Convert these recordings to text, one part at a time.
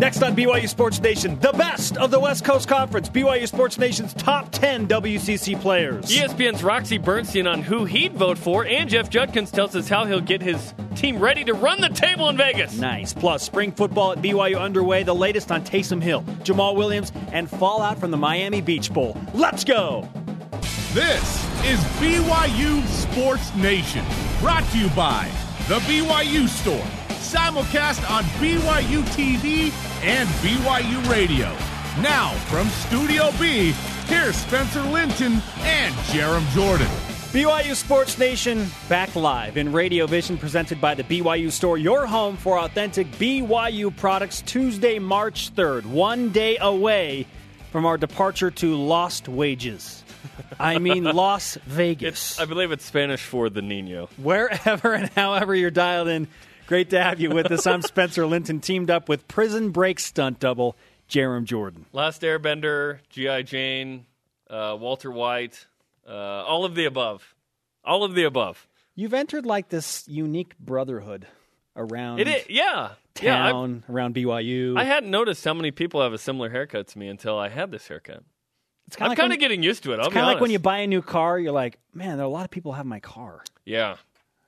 Next on BYU Sports Nation, the best of the West Coast Conference. BYU Sports Nation's top 10 WCC players. ESPN's Roxy Bernstein on who he'd vote for, and Jeff Judkins tells us how he'll get his team ready to run the table in Vegas. Nice. Plus, spring football at BYU underway, the latest on Taysom Hill, Jamaal Williams, and fallout from the Miami Beach Bowl. Let's go! This is BYU Sports Nation, brought to you by The BYU Store, simulcast on BYU TV and BYU Radio. Now, from Studio B, here's Spencer Linton and Jarom Jordan. BYU Sports Nation back live in Radio Vision presented by the BYU Store, your home for authentic BYU products, Tuesday, March 3rd, one day away from our departure to Lost Wages. I mean, Las Vegas. It's, I believe it's Spanish for the Nino. Wherever and however you're dialed in, great to have you with us. I'm Spencer Linton, teamed up with Prison Break stunt double Jarom Jordan. Last Airbender, G.I. Jane, uh, Walter White, uh, all of the above. All of the above. You've entered like this unique brotherhood around It is, yeah. Yeah, town, around BYU. I hadn't noticed how many people have a similar haircut to me until I had this haircut. it's I'm like kind of getting used to it. I'll It's kind of like when you buy a new car, you're like, man, there are a lot of people who have my car. Yeah.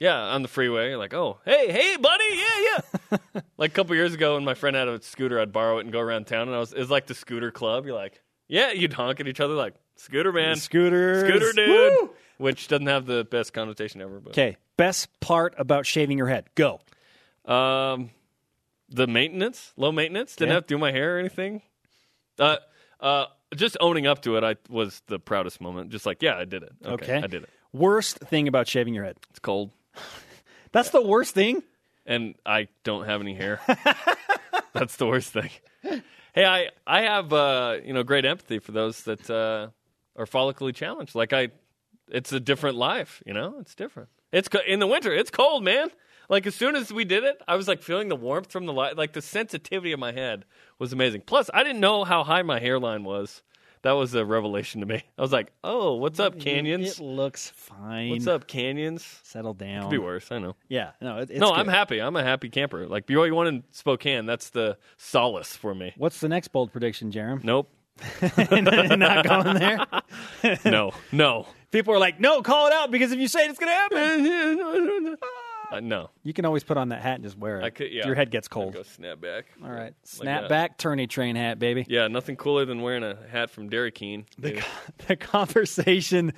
Yeah, on the freeway, like, oh, hey, hey, buddy, yeah, yeah. like a couple years ago, when my friend had a scooter, I'd borrow it and go around town, and I was, it was like the scooter club. You're like, yeah, you'd honk at each other, like, scooter man, scooter, scooter dude, which doesn't have the best connotation ever. But Okay, best part about shaving your head. Go. um, the maintenance, low maintenance, didn't have to do my hair or anything. Uh, uh, just owning up to it, I was the proudest moment. Just like, yeah, I did it. Okay, Okay. I did it. Worst thing about shaving your head. It's cold. That's the worst thing. and I don't have any hair. That's the worst thing. Hey, I I have uh, you know great empathy for those that uh, are follically challenged. Like I, it's a different life. You know, it's different. It's co- in the winter. It's cold, man. Like as soon as we did it, I was like feeling the warmth from the light. Like the sensitivity of my head was amazing. Plus, I didn't know how high my hairline was. That was a revelation to me. I was like, "Oh, what's up, canyons? It looks fine. What's up, canyons?" Settle down. Could be worse. I know. Yeah, no, it, it's no, good. I'm happy. I'm a happy camper. Like BYU won in Spokane. That's the solace for me. What's the next bold prediction, Jarom? Nope. Not going there. No. No. People are like, no, call it out because if you say it, it's going to happen. Uh, no. You can always put on that hat and just wear it. I could. Yeah. Your head gets cold. Go snap back. All right, snap back, tourney train hat, baby. Yeah. Nothing cooler than wearing a hat from Dairy Queen. The, the conversation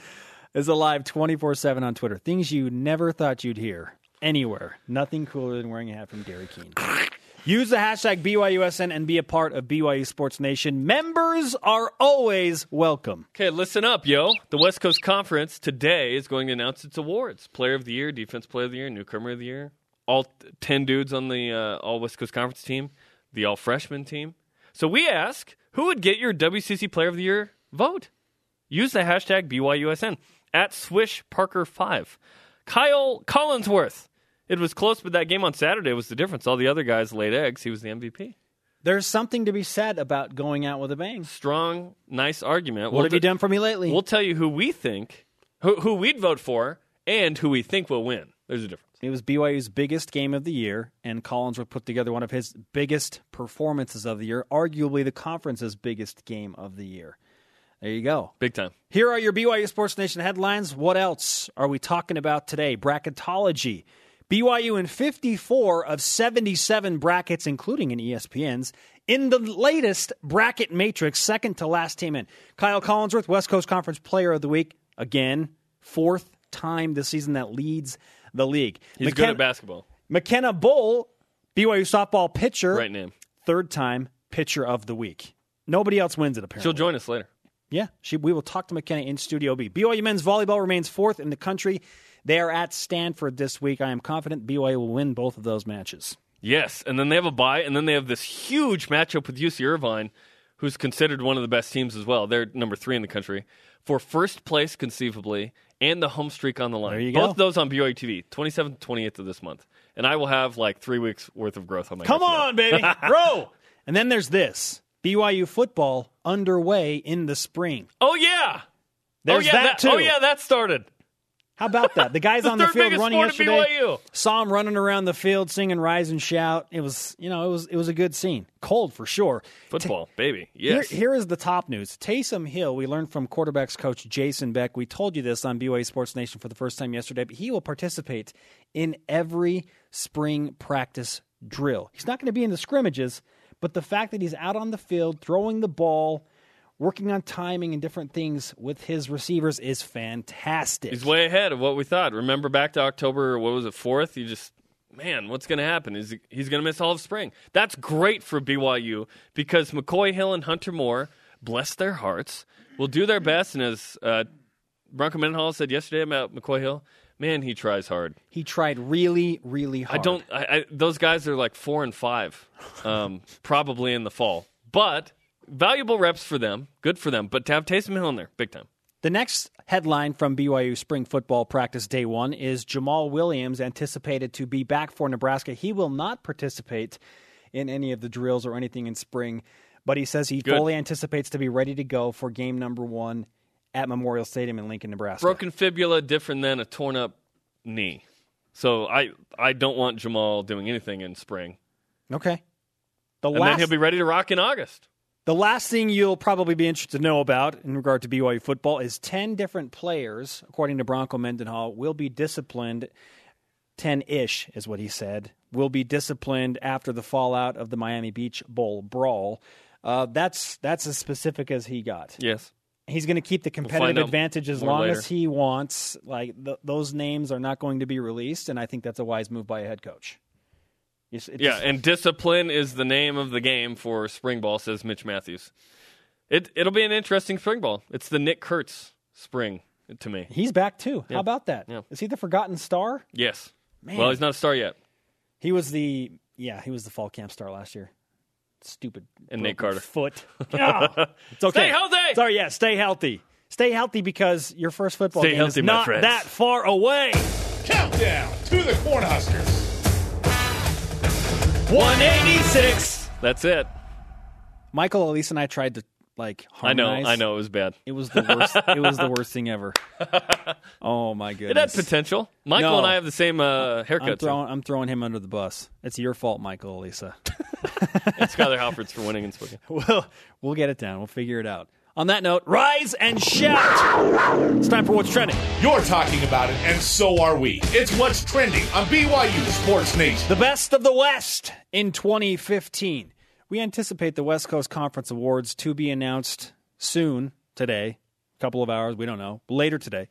is alive 24 7 on Twitter. Things you never thought you'd hear anywhere. Nothing cooler than wearing a hat from Dairy King. Use the hashtag BYUSN and be a part of BYU Sports Nation. Members are always welcome. Okay, listen up, yo. The West Coast Conference today is going to announce its awards: Player of the Year, Defense Player of the Year, Newcomer of the Year. All ten dudes on the uh, All West Coast Conference team, the All Freshman team. So we ask, who would get your WCC Player of the Year vote? Use the hashtag BYUSN at Swish Parker Five. Kyle Collinsworth. It was close, but that game on Saturday was the difference. All the other guys laid eggs. He was the MVP. There's something to be said about going out with a bang. Strong, nice argument. What We'll have you done for me lately? We'll tell you who we think, who, who we'd vote for, and who we think will win. There's a difference. It was BYU's biggest game of the year, and Collins Collinsworth put together one of his biggest performances of the year, arguably the conference's biggest game of the year. There you go. Big time. Here are your BYU Sports Nation headlines. What else are we talking about today? Bracketology. BYU in 54 of 77 brackets, including in ESPN's, in the latest bracket matrix, second to last team in. Kyle Collinsworth, West Coast Conference Player of the Week, again, fourth time this season that leads the league. He's good at basketball. McKenna Bull, BYU softball pitcher, Right name. third time pitcher of the week. Nobody else wins it, apparently. She'll join us later. Yeah, she, we will talk to McKenna in Studio B. BYU men's volleyball remains fourth in the country. They are at Stanford this week. I am confident BYU will win both of those matches. Yes, and then they have a bye, and then they have this huge matchup with UC Irvine, who's considered one of the best teams as well. They're number three in the country for first place conceivably, and the home streak on the line. There you Both of those on BYU TV, 27th, 28th of this month, and I will have like three weeks worth of growth on my. Come on, baby, bro. And then there's this BYU football underway in the spring. Oh yeah. There's oh yeah. that, oh, too. Oh yeah, that started. How about that? The guys on the field running yesterday. Saw him running around the field singing "Rise and Shout." It was, you know, it was it was a good scene. Cold for sure. Football, baby. Here, Yes. here is the top news. Taysom Hill, we learned from quarterbacks coach Jason Beck. We told you this on BYU Sports Nation for the first time yesterday, but he will participate in every spring practice drill. He's not going to be in the scrimmages, but the fact that he's out on the field throwing the ball, working on timing and different things with his receivers is fantastic. He's way ahead of what we thought. Remember back to October, what was it, 4th? You just, man, what's going to happen? Is he, He's going to miss all of spring. That's great for BYU because McCoy Hill and Hunter Moore, bless their hearts, will do their best. And as uh, Bronco Mendenhall said yesterday about McCoy Hill, man, he tries hard. he tried really, really hard. I don't. I, I, those guys are like four and five, um, probably in the fall. But valuable reps for them. Good for them. But to have Taysom Hill in there, big time. The next headline from BYU spring football practice day one is Jamaal Williams anticipated to be back for Nebraska. He will not participate in any of the drills or anything in spring, but he says he Good. fully anticipates to be ready to go for game number one at Memorial Stadium in Lincoln, Nebraska. Broken fibula different than a torn up knee. So I I don't want Jamaal doing anything in spring. Okay. The And then he'll be ready to rock in August. The last thing you'll probably be interested to know about in regard to BYU football is 10 different players, according to Bronco Mendenhall, will be disciplined 10 ish, is what he said, will be disciplined after the fallout of the Miami Beach Bowl brawl. Uh, that's that's as specific as he got. Yes. He's going to keep the competitive out advantage as long later. as he wants. Like th- those names are not going to be released, and I think that's a wise move by a head coach. It's- it's- Yeah, and discipline is the name of the game for spring ball, says Mitch Matthews. It it'll be an interesting spring ball. It's the Nick Kurtz spring to me. he's back too. How about that? Yeah. Is he the forgotten star? Yes. Man. Well, he's not a star yet. He was the yeah, he was the fall camp star last year. Stupid And Nate broken Carter. foot. Ah, it's okay. Stay healthy! Sorry, yeah, stay healthy. Stay healthy because your first football Stay game healthy, is not friends. that far away. Countdown to the Cornhuskers. 186. That's it. Michael, Elise, and I tried to like I know. harmonize. I know it was bad. It was the worst. it was the worst thing ever. Oh my goodness. It had goodness! potential. Michael No. and I have the same uh, haircut. I'm too. throwing. I'm throwing him under the bus. It's your fault, Michael, Elisa. And Skyler Halfords for winning in Spokane. we'll we'll get it down. We'll figure it out. On that note, rise and shout! It's time for what's trending. You're talking about it, and so are we. It's what's trending on BYU Sports Nation. The best of the West in 2015. We anticipate the West Coast Conference Awards to be announced soon today, a couple of hours, we don't know, later today.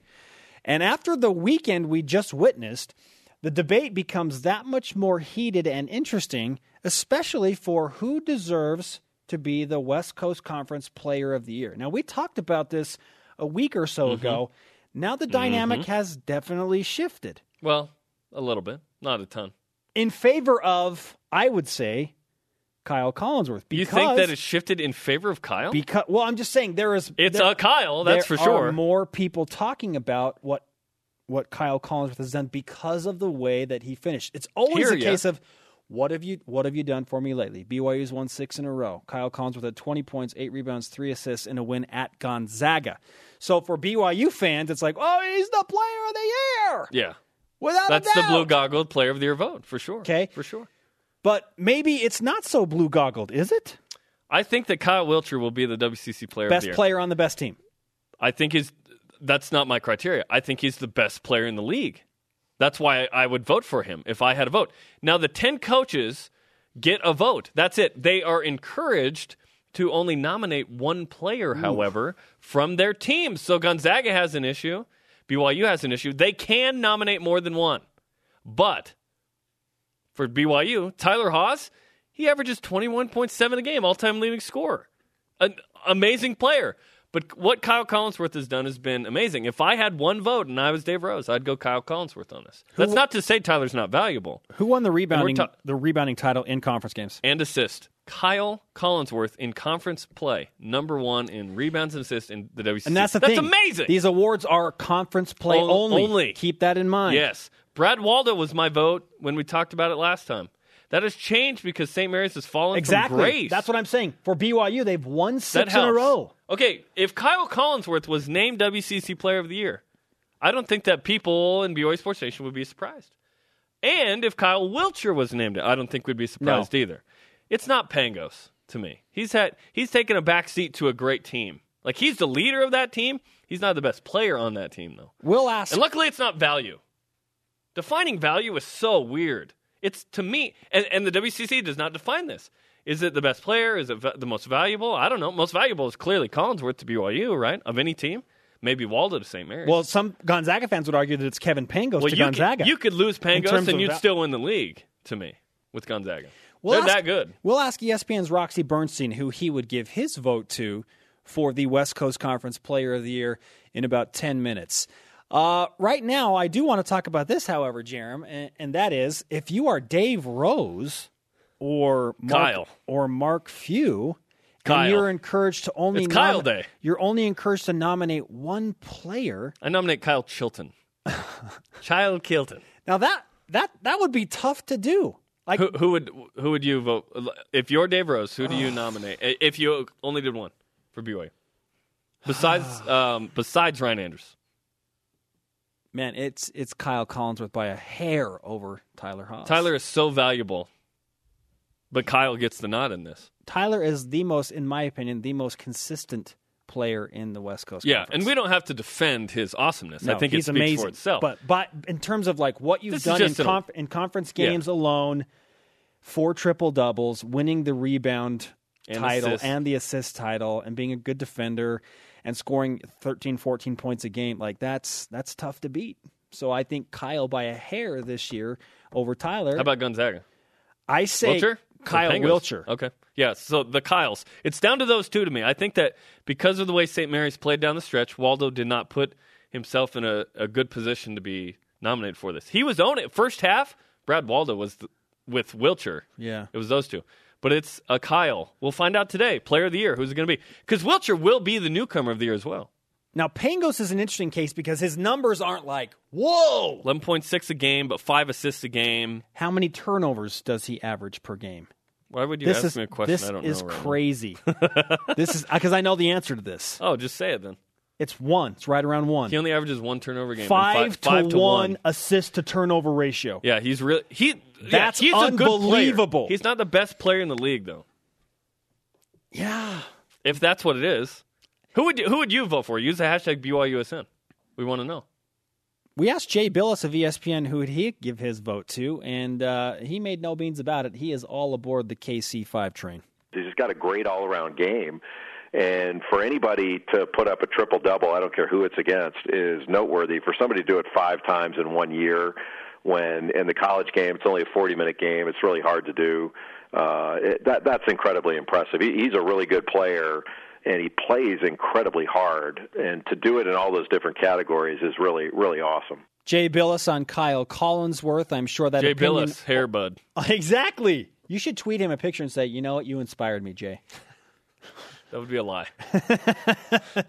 And after the weekend we just witnessed, the debate becomes that much more heated and interesting, especially for who deserves to be the West Coast Conference Player of the Year. Now, we talked about this a week or so mm-hmm. ago. Now the dynamic mm-hmm. has definitely shifted Well, a little bit, not a ton. in favor of, I would say, Kyle Collinsworth. Because, You think that it's shifted in favor of Kyle? because well, I'm just saying there is it's there, a Kyle, that's for sure. Are more people talking about what what Kyle Collinsworth has done because of the way that he finished. It's always Hear a case of what have you what have you done for me lately? BYU's won six in a row. Kyle Collinsworth had 20 points, eight rebounds, three assists in a win at Gonzaga. So for BYU fans, it's like, oh, he's the player of the year yeah, without that's a the blue goggled player of the year vote for sure. Okay. for sure. But maybe it's not so blue goggled, is it? I think that Kyle Wiltjer will be the WCC player of Best the year. player on the best team. I think he's that's not my criteria. I think he's the best player in the league. That's why I would vote for him if I had a vote. Now the 10 coaches get a vote. That's it. They are encouraged to only nominate one player, however, from their team. So Gonzaga has an issue, BYU has an issue. They can nominate more than one. But for BYU, Tyler Haws, he averages 21.7 a game, all-time leading scorer. An amazing player. But what Kyle Collinsworth has done has been amazing. If I had one vote and I was Dave Rose, I'd go Kyle Collinsworth on this. That's not to say Tyler's not valuable. Who won the rebounding ta- the rebounding title in conference games? And assist. Kyle Collinsworth in conference play, number one in rebounds and assists in the WCC. And that's the that's thing. amazing. These awards are conference play On- only. only. Keep that in mind. Yes. Brad Waldow was my vote when we talked about it last time. That has changed because St. Mary's has fallen Exactly. from grace. That's what I'm saying. For BYU, they've won six in a row. Okay, if Kyle Collinsworth was named WCC Player of the Year, I don't think that people in BYU Sports Nation would be surprised. And if Kyle Wiltjer was named it, I don't think we'd be surprised either. It's not Pangos to me. He's had he's taken a back seat to a great team. Like he's the leader of that team. He's not the best player on that team though. We'll ask. And luckily, it's not value. Defining value is so weird. It's to me, and, and the WCC does not define this. Is it the best player? Is it va- the most valuable? I don't know. Most valuable is clearly Collinsworth to BYU, right? Of any team, maybe Waldow to St. Mary's. well, some Gonzaga fans would argue that it's Kevin Pangos Well, to you Gonzaga. Could, you could lose Pangos and you'd still win the league. To me, with Gonzaga, We'll they're ask- that good. We'll ask ESPN's Roxy Bernstein who he would give his vote to for the West Coast Conference Player of the Year in about 10 minutes. Uh, right now, I do want to talk about this, however, Jarom, and, and that is if you are Dave Rose or Mark, Kyle. or Mark Few, Kyle. and you're encouraged to only It's Kyle Day. You're only encouraged to nominate one player. I nominate Kyle Chilton. Child Kilton. Now that that that would be tough to do. Like Who, who would who would you vote if you're Dave Rose? Who do you nominate if you only did one for BYU? Besides um, besides Ryan Andrews, man, it's it's Kyle Collinsworth by a hair over Tyler Haws. Tyler is so valuable, but Kyle gets the nod in this. Tyler is the most, in my opinion, the most consistent player in the West Coast. Yeah, Conference. and we don't have to defend his awesomeness. No, I think he's it speaks amazing. for itself. But but in terms of like what you've This done in, conf- in conference Yeah. games alone, four triple doubles, winning the rebound And title assist. and the assist title, and being a good defender and scoring 13, 14 points a game, like that's that's tough to beat. So I think Kyle by a hair this year over Tyler. How about Gonzaga? I say Wiltjer? Kyle? Wiltjer. Okay. Yeah, so the Kyles. It's down to those two to me. I think that because of the way St. Mary's played down the stretch, Waldow did not put himself in a, a good position to be nominated for this. He was on it. First half, Brad Waldow was th- with Wiltjer. Yeah. It was those two. But it's a Kyle. We'll find out today. Player of the year. Who's it going to be? Because Wiltjer will be the newcomer of the year as well. Now Pangos is an interesting case because his numbers aren't like whoa. 11.6 a game, but five assists a game. How many turnovers does he average per game? Why would you this ask is me a question this I don't is know? right now? crazy. this is uh, because I know the answer to this. Oh, just say it then. It's one. It's right around one. He only averages one turnover a game. and Five, fi- five to, to one, assist to turnover ratio. Yeah, he's really he. yeah, That's he's a good player. unbelievable. He's not the best player in the league though. Yeah. If that's what it is, who would you, who would you vote for? Use the hashtag BYUSN. We want to know. We asked Jay Bilas of ESPN who would he give his vote to, and uh, he made no beans about it. He is all aboard the KC5 train. He's just got a great all around game. And for anybody to put up a triple double, I don't care who it's against, is noteworthy. For somebody to do it five times in one year, when in the college game it's only a 40 minute game, it's really hard to do. Uh, it, that that's incredibly impressive. He, he's a really good player, and he plays incredibly hard. And to do it in all those different categories is really really awesome. Jay Bilas on Kyle Collinsworth. I'm sure that Jay opinion- Bilas, hair bud. Exactly. You should tweet him a picture and say, "You know what? You inspired me, Jay." That would be a lie.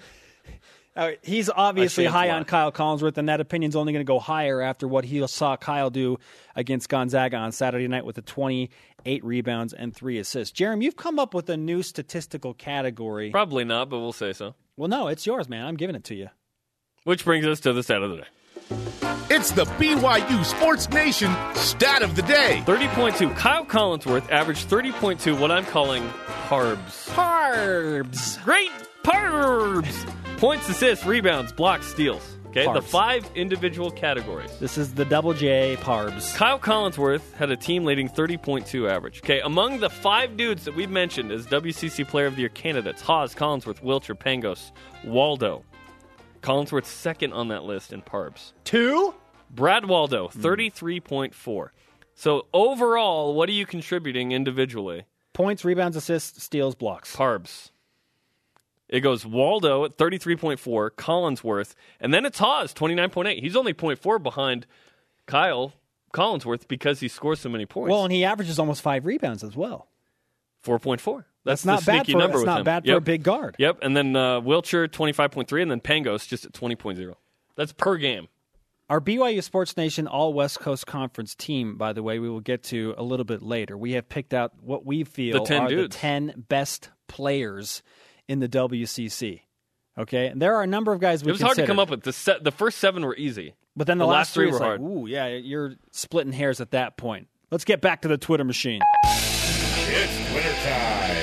Uh, he's obviously I say it's high on. Kyle Collinsworth, and that opinion's only going to go higher after what he saw Kyle do against Gonzaga on Saturday night with the 28 rebounds and three assists. Jeremy, you've come up with a new statistical category. Probably not, but we'll say so. Well, no, it's yours, man. I'm giving it to you. Which brings us to the stat of the day. It's the BYU Sports Nation stat of the day. 30.2. Kyle Collinsworth averaged 30.2, what I'm calling parbs. Parbs. Great parbs! Points, assists, rebounds, blocks, steals. Okay, the Parbs. five individual categories. This is the double J Parbs. Kyle Collinsworth had a team leading 30.2 average. Okay, among the five dudes that we've mentioned as WCC Player of the Year candidates Haws, Collinsworth, Wiltjer, Pangos, Waldow. Collinsworth's second on that list in Parbs. Two? Brad Waldow, hmm. 33.4. So overall, what are you contributing individually? Points, rebounds, assists, steals, blocks. Parbs. It goes Waldow at 33.4, Collinsworth, and then it's Haws, 29.8. He's only 0.4 behind Kyle Collinsworth because he scores so many points. Well, and he averages almost five rebounds as well. 4.4. That's, That's not bad sneaky for number that's not him. bad for a big guard. Yep, and then uh, Wiltjer 25.3 and then Pangos just at 20.0. That's per game. Our BYU Sports Nation All West Coast Conference team, by the way, we will get to a little bit later. We have picked out what we feel The 10 are dudes. the 10 best players in the WCC. Okay, and there are a number of guys we It was hard to come up with. The se- the first seven were easy. But then the, The last, last three three is were like, hard. ooh, yeah, you're splitting hairs at that point. Let's get back to the Twitter machine. It's wintertime.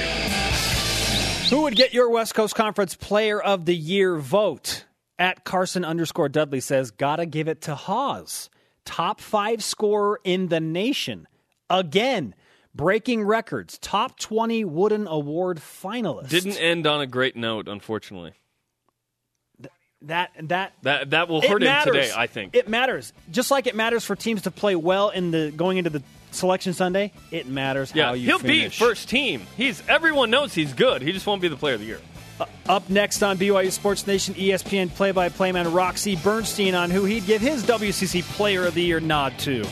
Who would get your West Coast Conference Player of the Year vote? At Carson underscore Dudley says, gotta give it to Haws. Top five scorer in the nation. Again, breaking records. Top 20 Wooden Award finalist. Didn't end on a great note, unfortunately. that, that, That that will hurt him today. I think. It matters. Just like it matters for teams to play well in the going into the selection Sunday, it matters yeah, how you finish. he'll be first team. He's everyone knows he's good. He just won't be the player of the year. Uh, up next on BYU Sports Nation, ESPN play-by-play man Roxy Bernstein on who he'd give his WCC Player of the Year nod to.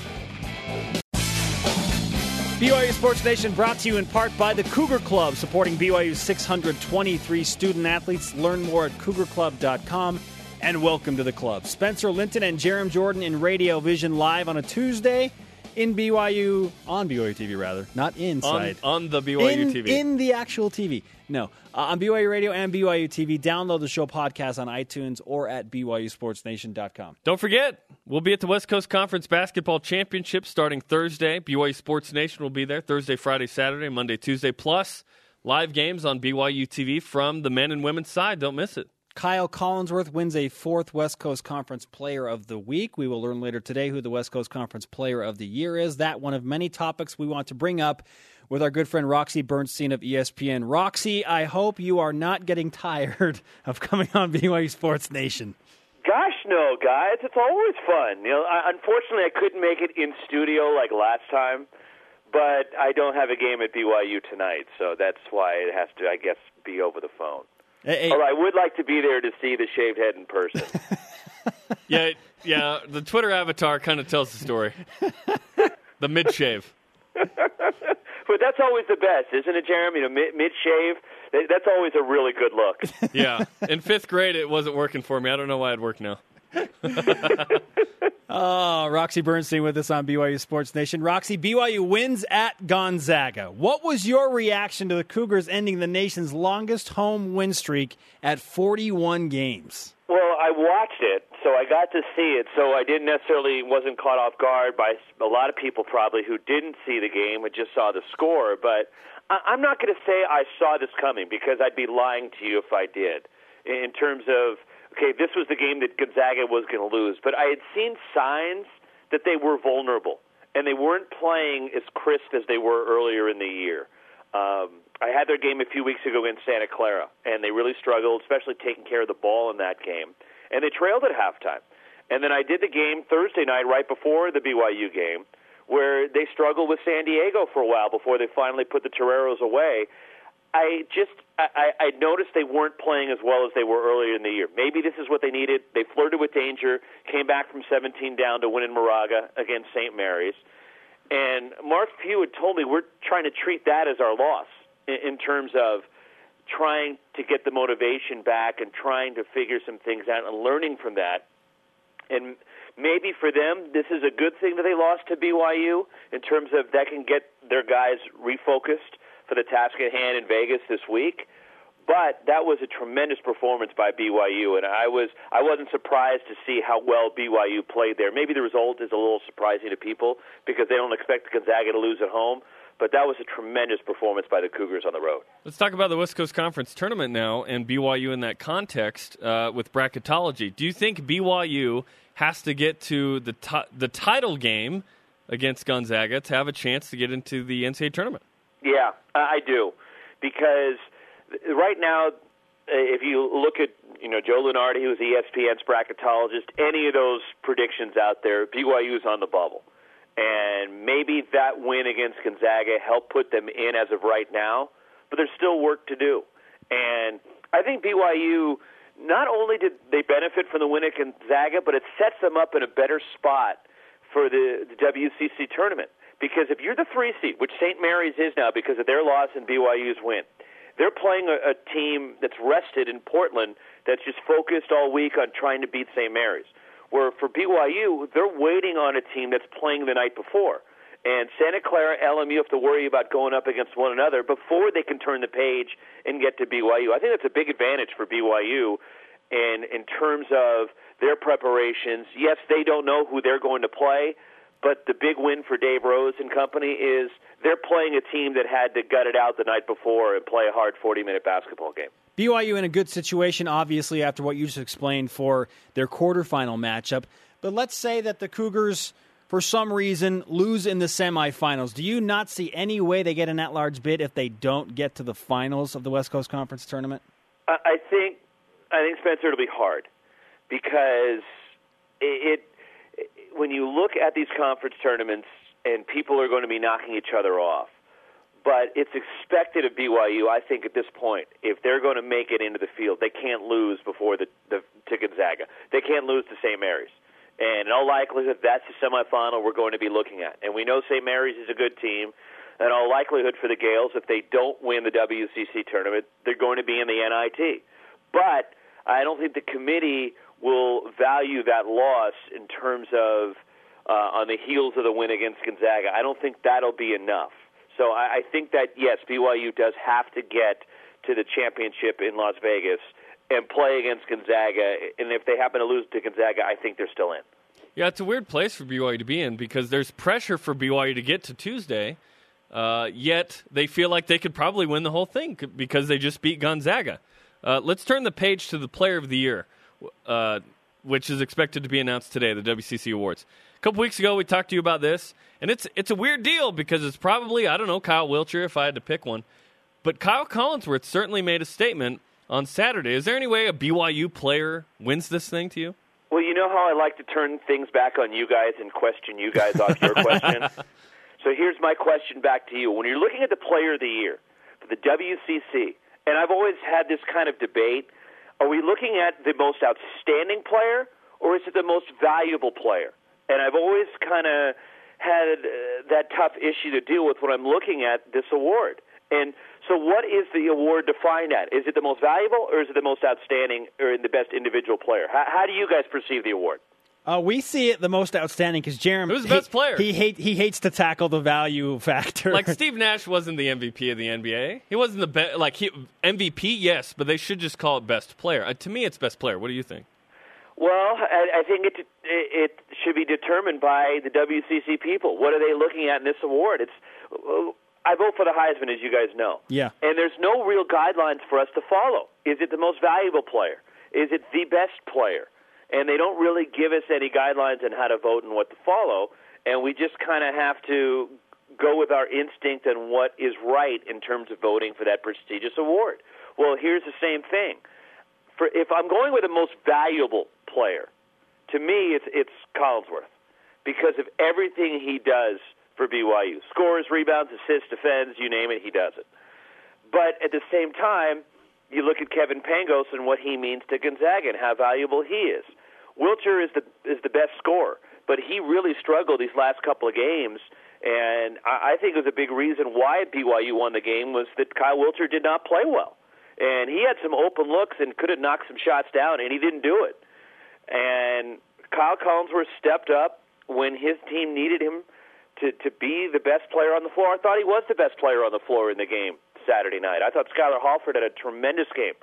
BYU Sports Nation brought to you in part by the Cougar Club, supporting BYU's 623 student athletes. Learn more at cougarclub.com and welcome to the club. Spencer Linton and Jarom Jordan in Radio Vision live on a Tuesday in BYU, on BYU TV rather, not On, inside on the BYU in, TV. in the actual TV. No, uh, on BYU Radio and BYU TV. Download the show podcast on iTunes or at BYUSportsNation.com. Don't forget, we'll be at the West Coast Conference Basketball Championship starting Thursday. BYU Sports Nation will be there Thursday, Friday, Saturday, Monday, Tuesday, plus live games on BYU TV from the men and women's side. Don't miss it. Kyle Collinsworth wins a fourth West Coast Conference Player of the Week. We will learn later today who the West Coast Conference Player of the Year is. That one of many topics we want to bring up with our good friend Roxy Bernstein of ESPN. Roxy, I hope you are not getting tired of coming on BYU Sports Nation. Gosh, no, guys. It's always fun. You know, I, unfortunately, I couldn't make it in studio like last time, but I don't have a game at BYU tonight, so that's why it has to, I guess, be over the phone. Hey, hey, Although I would like to be there to see the shaved head in person. Yeah, yeah. The Twitter avatar kind of tells the story. the mid shave. but that's always the best, isn't it, Jeremy? You know, mid, mid shave. That's always a really good look. Yeah. In fifth grade, it wasn't working for me. I don't know why it worked now. Oh, Roxy Bernstein with us on BYU Sports Nation. Roxy, BYU wins at Gonzaga. What was your reaction to the Cougars ending the nation's longest home win streak at 41 games? Well, I watched it, so I got to see it. So I didn't necessarily wasn't caught off guard by a lot of people probably who didn't see the game and just saw the score. But I'm not going to say I saw this coming because I'd be lying to you if I did. In terms of okay, this was the game that Gonzaga was going to lose, but I had seen signs that they were vulnerable and they weren't playing as crisp as they were earlier in the year. Um, I had their game a few weeks ago in Santa Clara, and they really struggled, especially taking care of the ball in that game. And they trailed at halftime. And then I did the game Thursday night, right before the BYU game, where they struggled with San Diego for a while before they finally put the Toreros away. I just I, I noticed they weren't playing as well as they were earlier in the year. Maybe this is what they needed. They flirted with danger, came back from 17 down to win in Moraga against St. Mary's. And Mark Few had told me we're trying to treat that as our loss in, in terms of trying to get the motivation back and trying to figure some things out and learning from that. And maybe for them, this is a good thing that they lost to BYU in terms of that can get their guys refocused for the task at hand in Vegas this week. But that was a tremendous performance by BYU, and I was I wasn't surprised to see how well BYU played there. Maybe the result is a little surprising to people because they don't expect Gonzaga to lose at home. But that was a tremendous performance by the Cougars on the road. Let's talk about the West Coast Conference tournament now and BYU in that context uh, with bracketology. Do you think BYU has to get to the ti- the title game against Gonzaga to have a chance to get into the NCAA tournament? Yeah, I do, because right now, uh, if you look at you know Joe Lunardi, who's ESPN's bracketologist, any of those predictions out there, BYU's on the bubble, and maybe that win against Gonzaga helped put them in as of right now, but there's still work to do, and I think BYU. Not only did they benefit from the win at Gonzaga, but it sets them up in a better spot for the, the WCC tournament. Because if you're the three seed, which St. Mary's is now because of their loss and BYU's win, they're playing a, a team that's rested in Portland that's just focused all week on trying to beat St. Mary's. Where for BYU, they're waiting on a team that's playing the night before. And Santa Clara, LMU have to worry about going up against one another before they can turn the page and get to BYU. I think that's a big advantage for BYU and in terms of their preparations. Yes, they don't know who they're going to play, but the big win for Dave Rose and company is they're playing a team that had to gut it out the night before and play a hard 40 minute basketball game. BYU in a good situation, obviously, after what you just explained for their quarterfinal matchup. But let's say that the Cougars, for some reason, lose in the semifinals. Do you not see any way they get an at large bid if they don't get to the finals of the West Coast Conference tournament? I think I think Spencer it'll be hard because it, it when you look at these conference tournaments and people are going to be knocking each other off. But it's expected of BYU, I think, at this point, if they're going to make it into the field, they can't lose before the, the to Gonzaga. They can't lose to St. Mary's. And in all likelihood, that's the semifinal we're going to be looking at. And we know St. Mary's is a good team. In all likelihood for the Gaels, if they don't win the WCC tournament, they're going to be in the NIT. But I don't think the committee will value that loss in terms of uh, on the heels of the win against Gonzaga. I don't think that'll be enough. So I, I think that yes, BYU does have to get to the championship in Las Vegas and play against Gonzaga. And if they happen to lose to Gonzaga, I think they're still in. Yeah, it's a weird place for BYU to be in because there's pressure for BYU to get to Tuesday. Uh, yet they feel like they could probably win the whole thing because they just beat Gonzaga. Uh, let's turn the page to the Player of the Year, uh, which is expected to be announced today, the WCC Awards. A couple weeks ago, we talked to you about this, and it's it's a weird deal because it's probably I don't know Kyle Wiltjer if I had to pick one, but Kyle Collinsworth certainly made a statement on Saturday. Is there any way a BYU player wins this thing to you? Well, you know how I like to turn things back on you guys and question you guys off your question. So here's my question back to you: When you're looking at the Player of the Year for the WCC and I've always had this kind of debate. Are we looking at the most outstanding player or is it the most valuable player? And I've always kind of had uh, that tough issue to deal with when I'm looking at this award. And so, what is the award defined at? Is it the most valuable, or is it the most outstanding, or the best individual player? How, how do you guys perceive the award? Uh, we see it the most outstanding because Jeremy. Who's the best player? He hate, he hates to tackle the value factor. Like Steve Nash wasn't the MVP of the NBA. He wasn't the best. Like he, MVP, yes, but they should just call it best player. Uh, to me, it's best player. What do you think? Well, I, I think it it should be determined by the WCC people. What are they looking at in this award? It's I vote for the Heisman, as you guys know. Yeah. And there's no real guidelines for us to follow. Is it the most valuable player? Is it the best player? And they don't really give us any guidelines on how to vote and what to follow, and we just kind of have to go with our instinct and what is right in terms of voting for that prestigious award. Well, here's the same thing. For if I'm going with the most valuable player, to me it's it's Collinsworth because of everything he does for BYU. Scores, rebounds, assists, defends, you name it, he does it. But at the same time, you look at Kevin Pangos and what he means to Gonzaga and how valuable he is. Wiltjer is the is the best scorer, but he really struggled these last couple of games, and I, think it was a big reason why BYU won the game was that Kyle Wiltjer did not play well, and he had some open looks and could have knocked some shots down, and he didn't do it. And Kyle Collinsworth stepped up when his team needed him to to be the best player on the floor. I thought he was the best player on the floor in the game Saturday night. I thought Skyler Halford had a tremendous game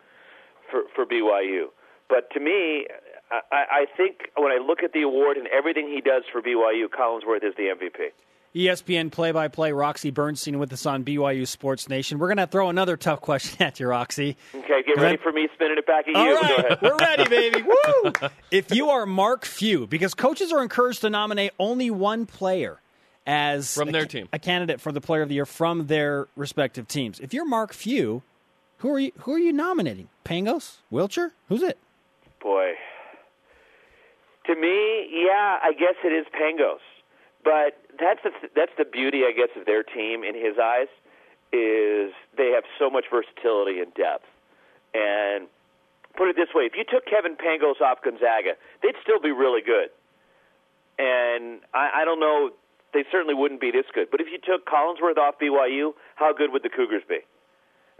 for for BYU. But to me, I, I think when I look at the award and everything he does for BYU, Collinsworth is the MVP. ESPN play by play, Roxy Bernstein with us on BYU Sports Nation. We're going to throw another tough question at you, Roxy. Okay, get ready for me spinning it back at you. All right, we're ready, baby. Woo! If you are Mark Few, because coaches are encouraged to nominate only one player as from a, their team, a candidate for the Player of the Year from their respective teams. If you're Mark Few, who are you? Who are you nominating? Pangos, Wiltjer? Who's it? Boy, to me, yeah, I guess it is Pangos, but that's the, that's the beauty, I guess, of their team in his eyes is they have so much versatility and depth. And put it this way: if you took Kevin Pangos off Gonzaga, they'd still be really good. And I, I don't know, they certainly wouldn't be this good. But if you took Collinsworth off BYU, how good would the Cougars be?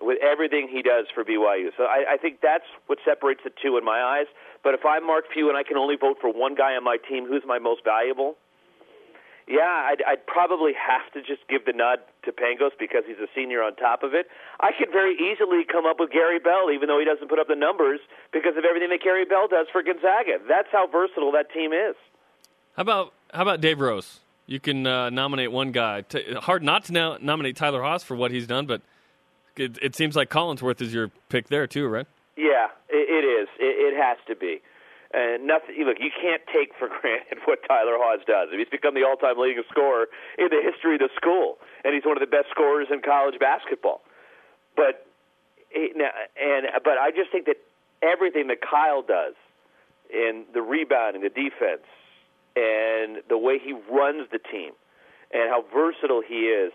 With everything he does for BYU, so I, I think that's what separates the two in my eyes. But if I'm Mark Few and I can only vote for one guy on my team, who's my most valuable? yeah, I'd, I'd probably have to just give the nod to Pangos because he's a senior on top of it. I could very easily come up with Gary Bell, even though he doesn't put up the numbers because of everything that Gary Bell does for Gonzaga. That's how versatile that team is. How about how about Dave Rose? You can uh, nominate one guy. T- hard not to no- nominate Tyler Haws for what he's done, but it, it seems like Collinsworth is your pick there too, right? Yeah, it, it is. It, it has to be. And nothing. Look, you can't take for granted what Tyler Haws does. He's become the all-time leading scorer in the history of the school, and he's one of the best scorers in college basketball. But and but I just think that everything that Kyle does in the rebounding, the defense, and the way he runs the team, and how versatile he is,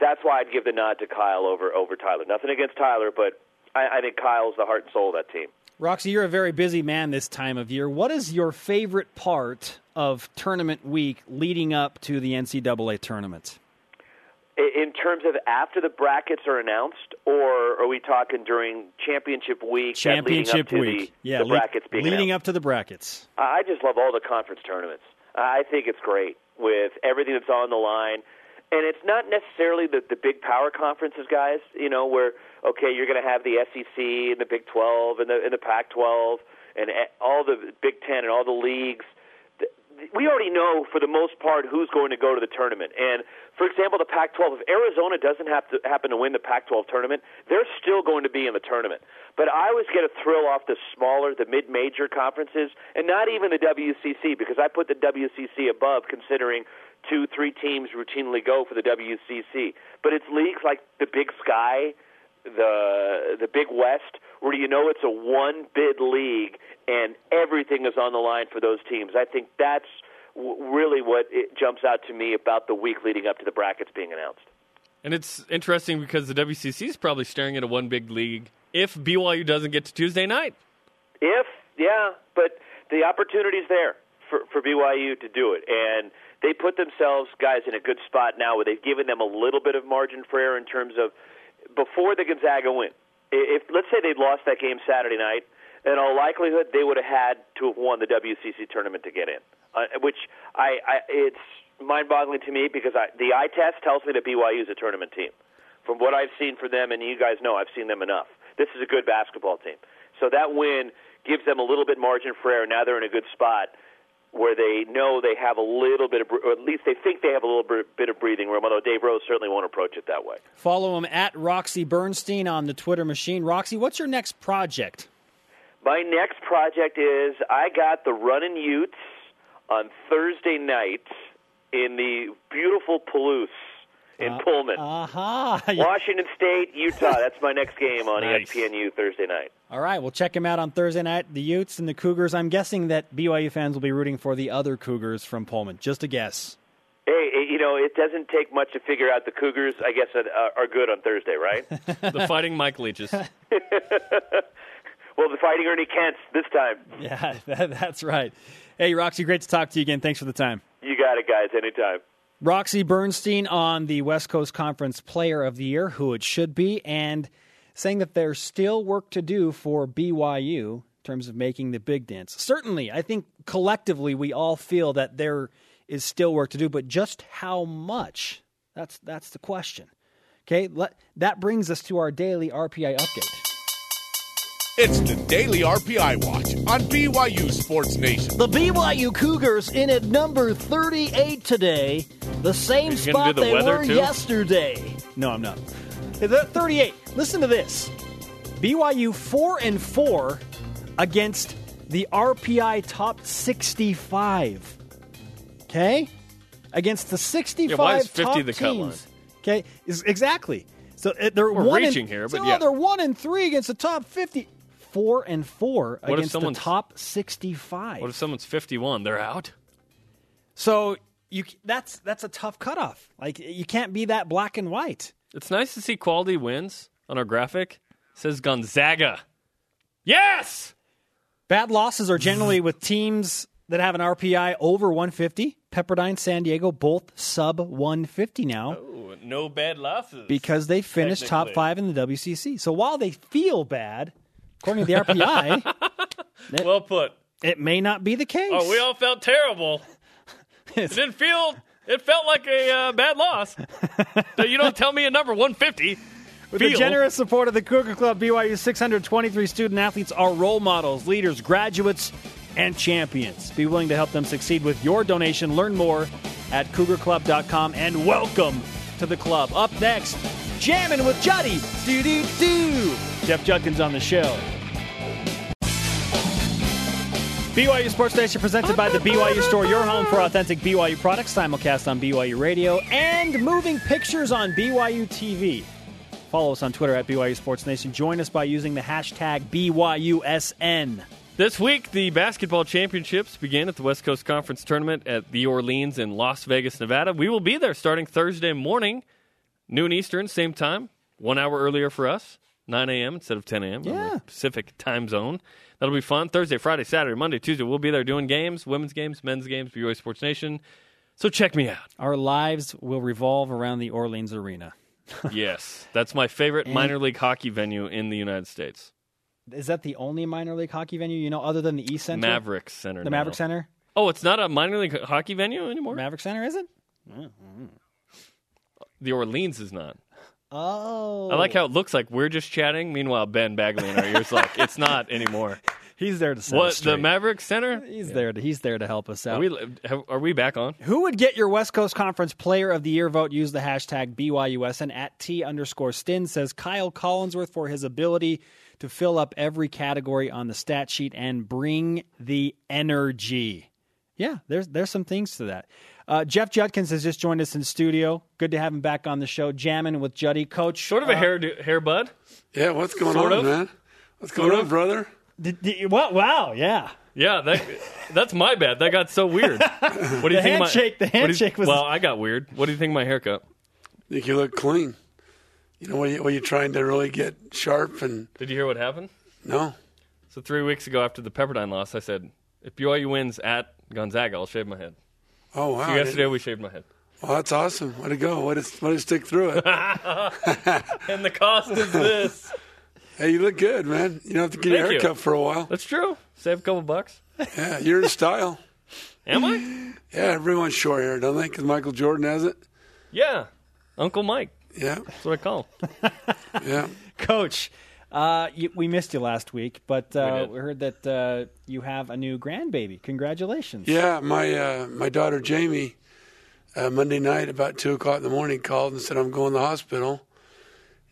that's why I'd give the nod to Kyle over over Tyler. Nothing against Tyler, but I, I think Kyle's the heart and soul of that team. Roxy, you're a very busy man this time of year. What is your favorite part of tournament week leading up to the NCAA tournament? In terms of after the brackets are announced, or are we talking during championship week? Championship week, the, yeah, the brackets being leading announced? up to the brackets. I just love all the conference tournaments. I think it's great with everything that's on the line, and it's not necessarily the the big power conferences, guys. You know where okay, you're going to have the SEC and the Big 12 and the and the Pac-12 and eh, all the Big 10 and all the leagues. We already know for the most part who's going to go to the tournament. And for example, the Pac-12, if Arizona doesn't have to happen to win the Pac-12 tournament, they're still going to be in the tournament. But I always get a thrill off the smaller, the mid-major conferences, and not even the WCC because I put the WCC above, considering two, three teams routinely go for the WCC. But it's leagues like the Big Sky the the Big West, where you know it's a one bid league and everything is on the line for those teams. I think that's w- really what it jumps out to me about the week leading up to the brackets being announced. And it's interesting because the WCC is probably staring at a one big league if BYU doesn't get to Tuesday night. If yeah, but the opportunity's there for for BYU to do it, and they put themselves guys in a good spot now where they've given them a little bit of margin for error in terms of before the Gonzaga win. If let's say they'd lost that game Saturday night, in all likelihood they would have had to have won the WCC tournament to get in. Uh, which I, I it's mind-boggling to me because I, the eye test tells me that BYU is a tournament team. From what I've seen for them, and you guys know I've seen them enough. This is a good basketball team. So that win gives them a little bit margin for error. Now they're in a good spot where they know they have a little bit of, or at least they think they have a little bit of breathing room, although Dave Rose certainly won't approach it that way. Follow him at Roxy Bernstein on the Twitter machine. Roxy, what's your next project? My next project is I got the Runnin' Utes on Thursday night in the beautiful Palouse in uh, Pullman. Uh-huh. Washington State, Utah. That's my next game on nice. ESPNU Thursday night. All right, we'll check him out on Thursday night. The Utes and the Cougars. I'm guessing that BYU fans will be rooting for the other Cougars from Pullman. Just a guess. Hey, you know, it doesn't take much to figure out the Cougars, I guess, are good on Thursday, right? the fighting Mike Leaches. well, the fighting Ernie Kents this time. Yeah, that, that's right. Hey, Roxy, great to talk to you again. Thanks for the time. You got it, guys. Anytime. Roxy Bernstein on the West Coast Conference Player of the Year, who it should be, and saying that there's still work to do for BYU in terms of making the big dance. Certainly, I think collectively we all feel that there is still work to do, but just how much? That's that's the question. Okay, let, that brings us to our daily RPI update. It's the Daily RPI Watch on BYU Sports Nation. The BYU Cougars in at number 38 today, the same Are you gonna spot do the they were too? yesterday. No, I'm not. Hey, the 38. Listen to this. BYU 4 and 4 against the RPI top 65. Okay? Against the 65 Yeah, why is 50 top the cut line? teams. Okay? Is exactly. So uh, they're We're one reaching and, here, but no, yeah. they're 1 and 3 against the top 50. 4 and 4 if against the top 65. What if someone's 51? They're out? so you that's that's a tough cutoff. Like you can't be that black and white. It's nice to see quality wins on our graphic. It says Gonzaga. Yes! Bad losses are generally with teams that have an RPI over 150. Pepperdine, San Diego, both sub 150 now Ooh, no bad losses. because they finished top five in the WCC. So while they feel bad, according to the RPI, well put. it may not be the case. Oh, we all felt terrible. It didn't feel. It felt like a uh, bad loss. so you don't tell me a number 150. With Feel. the generous support of the Cougar Club, BYU's 623 student athletes are role models, leaders, graduates, and champions. Be willing to help them succeed with your donation. Learn more at cougarclub.com and welcome to the club. Up next, jamming with Juddy. Do do do. Jeff Judkins on the show. BYU Sports Nation presented by the BYU Store, your home for authentic BYU products, simulcast on BYU Radio, and moving pictures on BYU TV. Follow us on Twitter at BYU Sports Nation. Join us by using the hashtag BYUSN. This week, the basketball championships begin at the West Coast Conference Tournament at the Orleans in Las Vegas, Nevada. We will be there starting Thursday morning, noon Eastern, same time, one hour earlier for us, 9 a.m. instead of 10 a.m. Yeah. Pacific time zone. That'll be fun. Thursday, Friday, Saturday, Monday, Tuesday. We'll be there doing games, women's games, men's games, BYU Sports Nation. So check me out. Our lives will revolve around the Orleans Arena. yes, that's my favorite minor league hockey venue in the United States. Is that the only minor league hockey venue you know other than the East Center? Mavericks Center. The now. Maverik Center? Oh, it's not a minor league hockey venue anymore? Maverik Center, is it? Mm-hmm. the Orleans is not. Oh. I like how it looks like we're just chatting. Meanwhile, Ben Bagley in our ears like it's not anymore. he's there to set What us the. Maverik Center? He's there to he's there to help us out. Are we have, are we back on? Who would get your West Coast Conference Player of the Year vote? Use the hashtag BYUSN at T underscore Stin says Kyle Collinsworth for his ability to fill up every category on the stat sheet and bring the energy. Yeah, there's there's some things to that. Uh, Jeff Judkins has just joined us in studio. Good to have him back on the show, jamming with Juddy. Coach, Sort of a hair hair bud. Yeah, what's going Sort on, of. man? What's going Sort on, of. brother? Did, did, what? Wow, yeah. Yeah, that that's my bad. That got so weird. What do you The think? handshake- the my, what do you- handshake was- well. I got weird. What do you think of my haircut? I think you look clean. You know, when, you, when you're trying to really get sharp and Did you hear what happened? no, So three weeks ago, after the Pepperdine loss, I said, if BYU wins at Gonzaga, I'll shave my head. Oh wow, So yesterday, we shaved my head. well that's awesome. Way to go! Way to, way to stick through it. And the cost is this. hey, you look good, man. You don't have to get your Thank you. haircut for a while. That's true. Save a couple bucks. Yeah, you're in style. Am I? Yeah, everyone's short hair, don't they? Because Michael Jordan has it. Yeah. Uncle Mike. Yeah, That's what I call him. yeah. Coach, uh, you, we missed you last week, but uh, did. we, heard that uh, you have a new grandbaby. Congratulations. Yeah, my uh, my daughter Jamie, uh, Monday night about two o'clock in the morning, called and said I'm going to the hospital,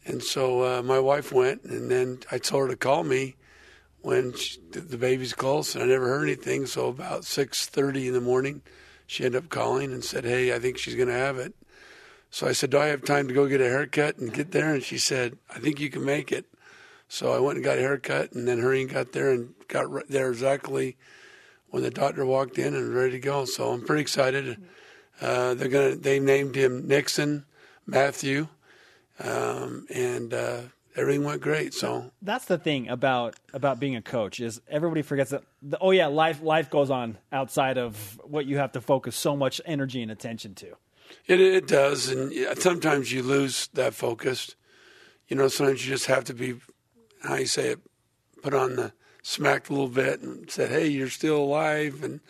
and so uh, my wife went, and then I told her to call me when she, the, the baby's close, and I never heard anything. So about six thirty in the morning, she ended up calling and said, "Hey, I think she's going to have it." So I said, "Do I have time to go get a haircut and get there?" And she said, "I think you can make it." So I went and got a haircut, and then hurried and got there and got right there exactly when the doctor walked in and was ready to go. So I'm pretty excited. Uh, they're gonna they named him Nixon Matthew, um, and uh, everything went great. So That's the thing about about being a coach is everybody forgets that. The, oh yeah, life life goes on outside of what you have to focus so much energy and attention to. it it does, and sometimes you lose that focus. You know, sometimes you just have to be how you say it, put on the smacked a little bit and said, "Hey, you're still alive and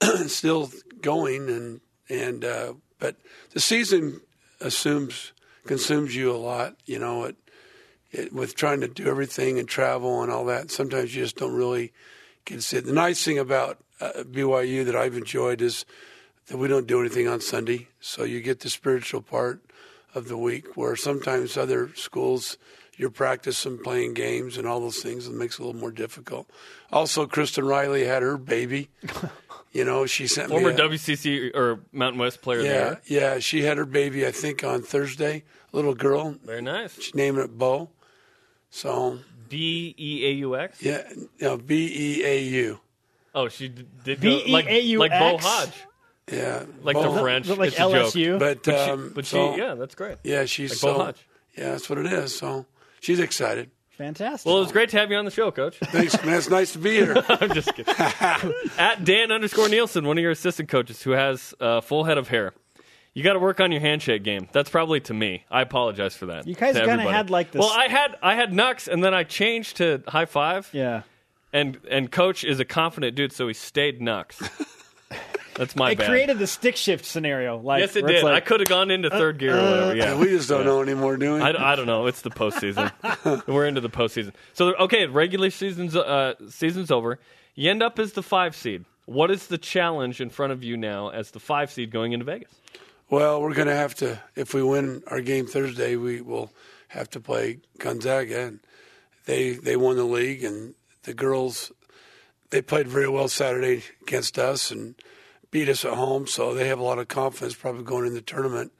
still going." And and uh, but the season assumes consumes you a lot. You know, it, it with trying to do everything and travel and all that. Sometimes you just don't really it. The nice thing about uh, BYU that I've enjoyed is that we don't do anything on Sunday, so you get the spiritual part of the week. Where sometimes other schools you're practicing playing games and all those things, and it makes it a little more difficult. Also, Kristen Riley had her baby. You know, she sent Former me a, WCC or Mountain West player yeah, there. yeah. She had her baby, I think, on Thursday. Little girl, Very nice. she's naming it Bo. So D E A U X. yeah, no, B E A U. Oh, she did go, like B-E-A-U-X? like Bo Hodge, Yeah, like Bo. the French. Like it's a joke. LSU. But But, she, um, but so, she, yeah, that's great. yeah, she's Like Bo so Hodge. yeah, that's what it is. So she's excited. Fantastic. Well, it was great to have you on the show, Coach. Thanks, man. It's nice to be here. I'm just kidding. At Dan underscore Nielsen, one of your assistant coaches who has a full head of hair. You got to work on your handshake game. That's probably to me. I apologize for that. You guys kinda had, like, this- Well, I had I had Nux, and then I changed to high five. yeah. And and Coach is a confident dude, so he stayed Nux. That's my it bad. created the stick shift scenario. Like, yes, it where it's did. I could have gone into third gear or whatever. Yeah, Yeah, we just don't know anymore, do we? I, I don't know. It's the postseason. We're into the postseason. So okay, regular season's uh, season's over. You end up as the five seed. What is the challenge in front of you now as the five seed going into Vegas? Well, we're going to have to, if we win our game Thursday, we will have to play Gonzaga. And they, they won the league, and the girls, they played very well Saturday against us and beat us at home. So they have a lot of confidence probably going in the tournament.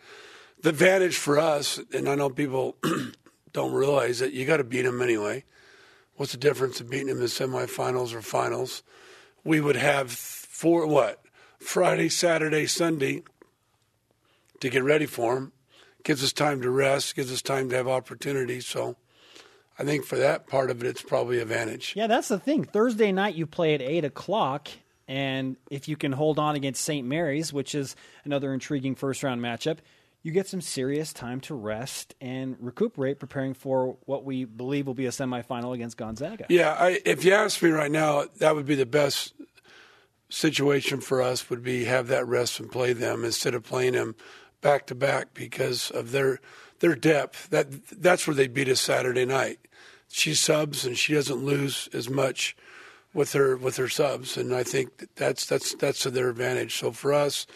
The advantage for us, and I know people don't realize that you got to beat them anyway. What's the difference of beating them in semifinals or finals? We would have four, what? Friday, Saturday, Sunday to get ready for them. Gives us time to rest, gives us time to have opportunities. So I think for that part of it, it's probably advantage. Yeah, that's the thing. Thursday night you play at eight o'clock, and if you can hold on against St. Mary's, which is another intriguing first round matchup, you get some serious time to rest and recuperate, preparing for what we believe will be a semifinal against Gonzaga. Yeah, I, if you ask me right now, that would be the best situation for us. Would be have that rest and play them instead of playing them back to back because of their their depth. That that's where they beat us Saturday night. She subs and she doesn't lose as much with her with her subs, and I think that that's that's that's to their advantage. So for us,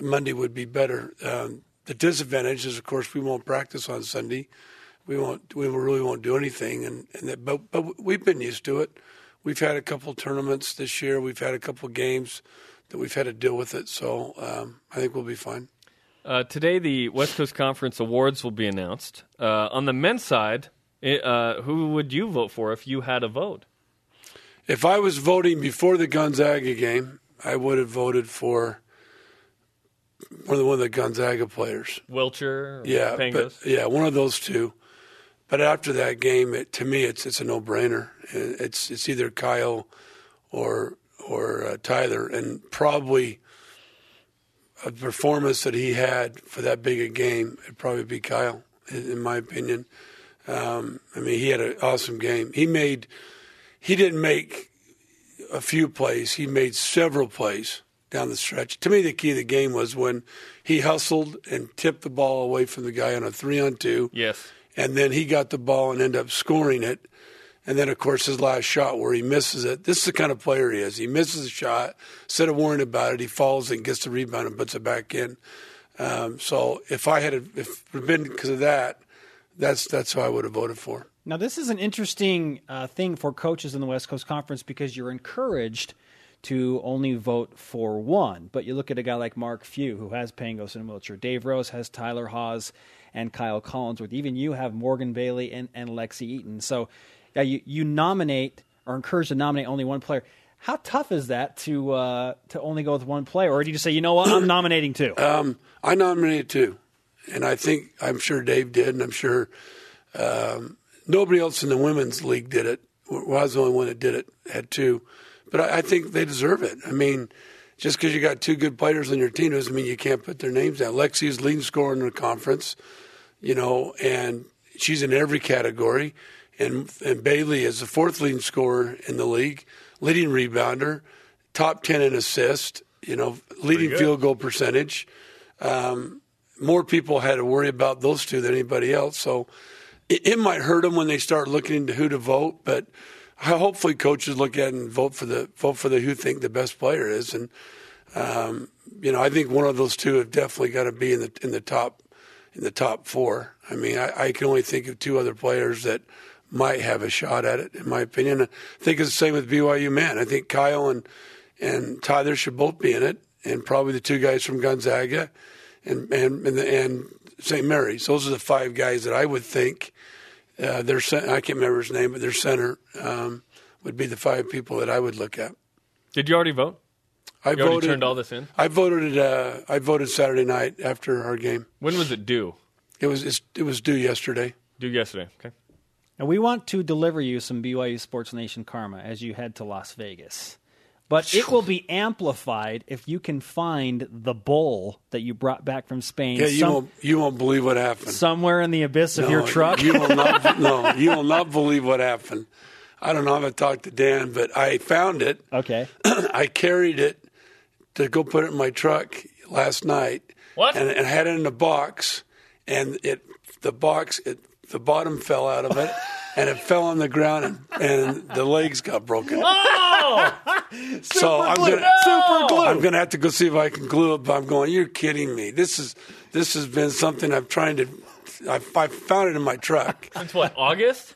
Monday would be better. Um, the disadvantage is, of course, we won't practice on Sunday. We won't. We really won't do anything, and, and that, but but we've been used to it. We've had a couple tournaments this year. We've had a couple games that we've had to deal with it. So um, I think we'll be fine. Uh, today, the West Coast Conference awards will be announced. Uh, on the men's side, uh, who would you vote for if you had a vote? If I was voting before the Gonzaga game, I would have voted for one of the, one of the Gonzaga players. Wiltjer? Yeah, but, yeah, one of those two. But after that game, it, to me, it's it's a no brainer. It's it's either Kyle or or uh, Tyler, and probably a performance that he had for that big a game, it'd probably be Kyle, in, in my opinion. Um, I mean, he had an awesome game. He made he didn't make a few plays. He made several plays down the stretch. To me, the key of the game was when he hustled and tipped the ball away from the guy on a three on two. Yes. And then he got the ball and ended up scoring it. And then, of course, his last shot where he misses it. This is the kind of player he is. He misses a shot. Instead of worrying about it, he falls and gets the rebound and puts it back in. Um, so if I had, if it had been because of that, that's that's who I would have voted for. Now, this is an interesting uh, thing for coaches in the West Coast Conference because you're encouraged to only vote for one. But you look at a guy like Mark Few, who has Pangos and Wiltjer. Dave Rose has Tyler Haws and Kyle Collinsworth. Even you have Morgan Bailey and, and Lexi Eaton. So yeah, you, you nominate or encourage to nominate only one player. How tough is that to uh, to only go with one player, or do you just say, you know what, I'm nominating two? Um, I nominated two, and I think I'm sure Dave did, and I'm sure um, nobody else in the women's league did it. Well, I was the only one that did it, had two, but I, I think they deserve it. I mean, just because you got two good players on your team doesn't mean you can't put their names down. Lexi's leading scorer in the conference, you know, and she's in every category. And and Bailey is the fourth leading scorer in the league, leading rebounder, top ten in assist, you know, leading field goal percentage. Um, more people had to worry about those two than anybody else. So it, it might hurt them when they start looking into who to vote, but hopefully coaches look at and vote for the vote for the who think the best player is. And um, you know, I think one of those two have definitely got to be in the in the top in the top four. I mean, I, I can only think of two other players that might have a shot at it, in my opinion. I think it's the same with BYU men. I think Kyle and and Tyler should both be in it, and probably the two guys from Gonzaga and and and, the, and St. Mary's. Those are the five guys that I would think. Uh, their cen- I can't remember his name, but their center um, would be the five people that I would look at. Did you already vote? I You already voted. turned all this in? I voted. Uh, I voted Saturday night after our game. When was it due? It was it's, it was due yesterday. Due yesterday. Okay. And we want to deliver you some BYU Sports Nation karma as you head to Las Vegas. But it will be amplified if you can find the bowl that you brought back from Spain Yeah, you some- won't you won't believe what happened. somewhere in the abyss of your truck. You will not. no, you will not believe what happened. I don't know if I talked to Dan, but I found it. okay. I carried it to go put it in my truck last night. What? And, and had it in a box, and it the box it the bottom fell out of it, and it fell on the ground, and, and the legs got broken. Oh! so I'm glue. gonna Super glue. I'm gonna have to go see if I can glue it. But I'm going. You're kidding me. This is this has been something I'm trying to. I, I found it in my truck. Since what, August?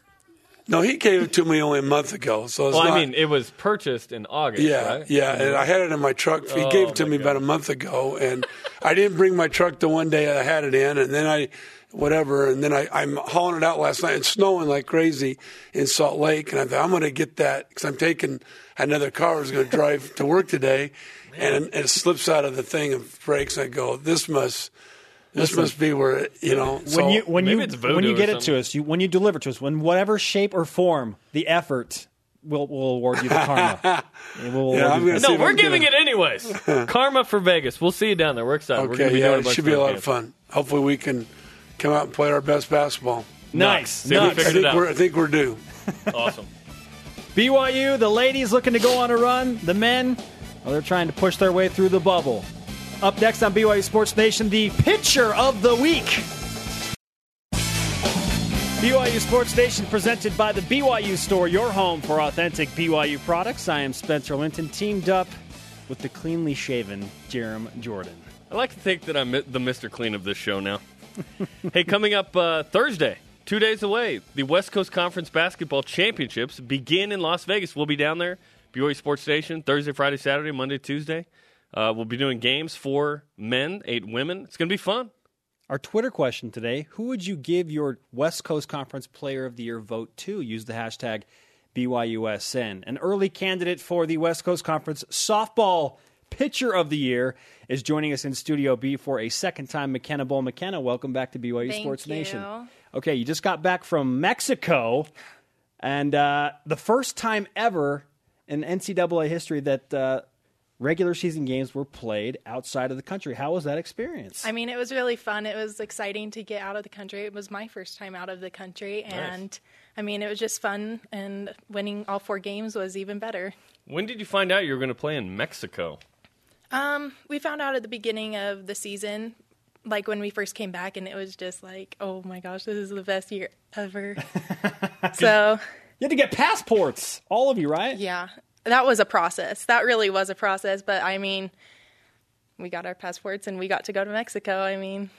No, he gave it to me only a month ago. So it's Well, not, I mean, it was purchased in August, Yeah, right? yeah, and I had it in my truck. He Oh, gave it to my me about a month ago, and I didn't bring my truck the one day I had it in, and then I, whatever, and then I, I'm hauling it out last night. It's snowing like crazy in Salt Lake, and I thought I'm going to get that because I'm taking another car. I was going to drive to work today, and, and it slips out of the thing and breaks. I go, this must, this must be where it, you know. so, when you when you when you get it to us, you when you deliver to us, when whatever shape or form the effort, we'll we'll award you the karma. We'll Yeah, you gonna the- see No, we're I'm gonna- giving it anyways. Karma for Vegas. We'll see you down there. We're excited. we're gonna okay, be yeah, doing a it bunch should be a lot games. of fun. Hopefully, we can come out and play our best basketball. nice. See, nice. I think we're, I think we're due. Awesome. BYU, the ladies looking to go on a run. The men, well, they're trying to push their way through the bubble. Up next on BYU Sports Nation, the pitcher of the week. BYU Sports Nation presented by the BYU Store, your home for authentic BYU products. I am Spencer Linton, teamed up with the cleanly shaven Jarom Jordan. I like to think that I'm the Mr. Clean of this show now. hey, coming up uh, Thursday, two days away, the West Coast Conference Basketball Championships begin in Las Vegas. We'll be down there, BYU Sports Nation, Thursday, Friday, Saturday, Monday, Tuesday. Uh, we'll be doing games for men, eight women. It's going to be fun. Our Twitter question today Who would you give your West Coast Conference Player of the Year vote to? Use the hashtag BYUSN. An early candidate for the West Coast Conference Softball Pitcher of the Year is joining us in Studio B for a second time. McKenna Bull. McKenna, welcome back to BYU Thank Sports you. Nation. Okay, you just got back from Mexico, and uh, the first time ever in NCAA history that uh, regular season games were played outside of the country. How was that experience? I mean, it was really fun. It was exciting to get out of the country. It was my first time out of the country, and I mean, it was just fun. And winning all four games was even better. When did you find out you were going to play in Mexico? Um, we found out at the beginning of the season, like when we first came back, and it was just like, oh my gosh, this is the best year ever. so You had to get passports, all of you, right? yeah, that was a process. That really was a process. But I mean, we got our passports and we got to go to Mexico. I mean,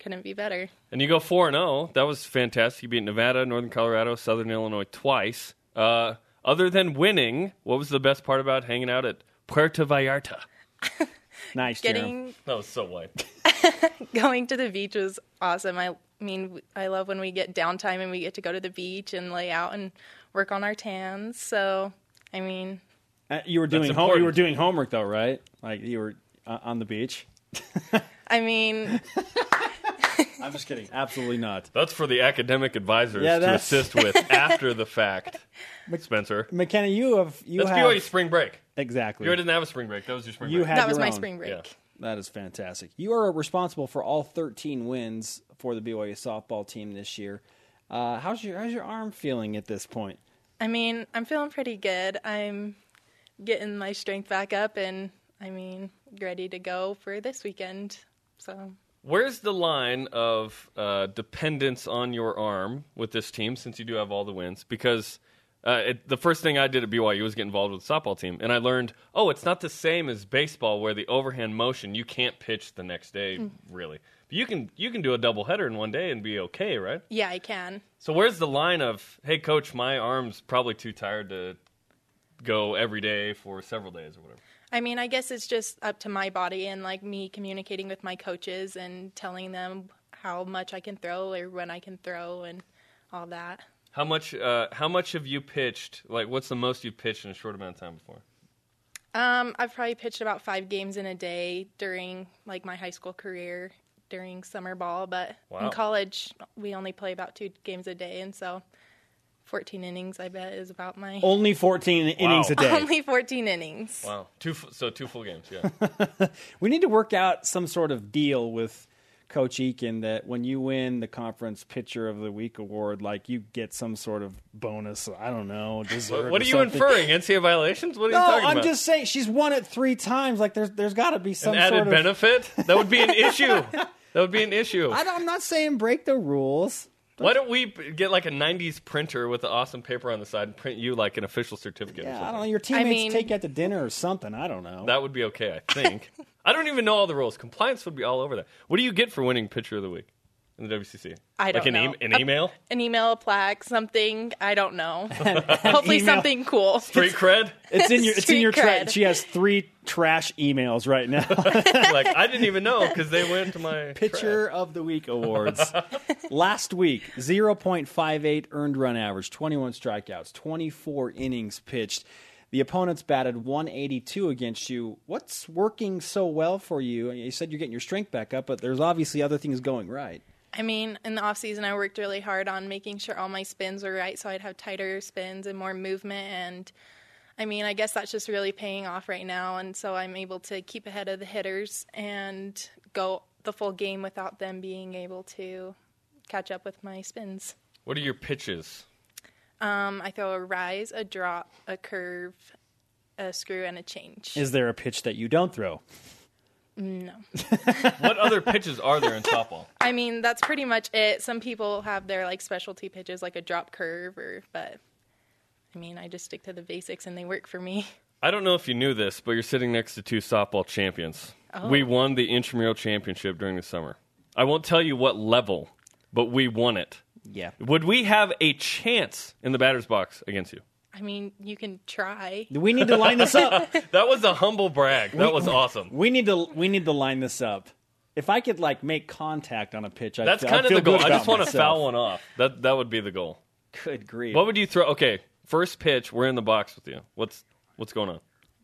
couldn't be better. And you go 4 and 0. That was fantastic. You beat Nevada, Northern Colorado, Southern Illinois twice. Uh, other than winning, what was the best part about hanging out at Puerto Vallarta? Nice, Getting That was so white. going to the beach was awesome. I mean, I love when we get downtime and we get to go to the beach and lay out and work on our tans. So, I mean, Uh, you were doing home, you were doing homework though, right? Like you were uh, on the beach. I mean, I'm just kidding. Absolutely not. That's for the academic advisors Yeah, to that's- assist with after the fact. Spencer. McKenna, you have you That's have BYU spring break. exactly. You didn't have a spring break. That was your spring You break. had that was your my own. spring break. Yeah. That is fantastic. You are responsible for all 13 wins for the BYU softball team this year. Uh, how's your how's your arm feeling at this point? I mean, I'm feeling pretty good. I'm getting my strength back up and I mean, ready to go for this weekend. So, Where's the line of uh, dependence on your arm with this team since you do have all the wins? Because uh, it, the first thing I did at BYU was get involved with the softball team, and I learned, oh, it's not the same as baseball where the overhand motion you can't pitch the next day, really. But you can you can do a doubleheader in one day and be okay, right? yeah, I can. So where's the line of, hey, coach, my arm's probably too tired to go every day for several days or whatever? I mean, I guess it's just up to my body and like me communicating with my coaches and telling them how much I can throw or when I can throw and all that. How much uh, how much have you pitched? Like, what's the most you've pitched in a short amount of time before? Um, I've probably pitched about five games in a day during like my high school career during summer ball, but Wow. in college we only play about two games a day, and so 14 innings I bet is about my Only 14 innings a day. only 14 innings. Wow, two fu- so two full games. Yeah, we need to work out some sort of deal with Coach Eakin that when you win the conference pitcher of the week award, like you get some sort of bonus. I don't know. Dessert What or are you something. inferring? NCAA violations? What are No, you talking about? I'm about? just saying she's won it three times. Like there's there's got to be some An added sort of benefit? That would be an issue. That would be an issue. I don't, I'm not saying break the rules. Why don't we get like a '90s printer with the awesome paper on the side and print you like an official certificate? or Yeah, I don't know. Your teammates mean- take you out to dinner or something. I don't know. That would be okay, I think. I don't even know all the rules. Compliance would be all over that. What do you get for winning pitcher of the week in the WCC? I don't like an, know. E- an A- email, An email, a plaque, something. I don't know. Hopefully email. something cool. street cred. it's in your it's in Street your tra- cred. she has three trash emails right now. like I didn't even know because they went to my Pitcher of the Week awards. Last week, 0.58 earned run average, 21 strikeouts, 24 innings pitched. The opponents batted 182 against you. What's working so well for you? You said you're getting your strength back up, but there's obviously other things going right. I mean, in the off season, I worked really hard on making sure all my spins were right, so I'd have tighter spins and more movement. And I mean, I guess that's just really paying off right now, and so I'm able to keep ahead of the hitters and go the full game without them being able to catch up with my spins. What are your pitches? Um, I throw a rise, a drop, a curve, a screw, and a change. Is there a pitch that you don't throw? No. What other pitches are there in softball? I mean, that's pretty much it. Some people have their like specialty pitches, like a drop curve, or but I mean, I just stick to the basics and they work for me. I don't know if you knew this, but you're sitting next to two softball champions. Oh. We won the intramural championship during the summer. I won't tell you what level, but we won it. Yeah. Would we have a chance in the batter's box against you? I mean, you can try. We need to line this up. That was a humble brag. That was awesome. We need to we need to line this up. If I could like make contact on a pitch, I'd, That's I'd kind of feel the goal. I just about want to foul one off. That that would be the goal. Good grief! What would you throw? Okay, first pitch. We're in the box with you. What's what's going on?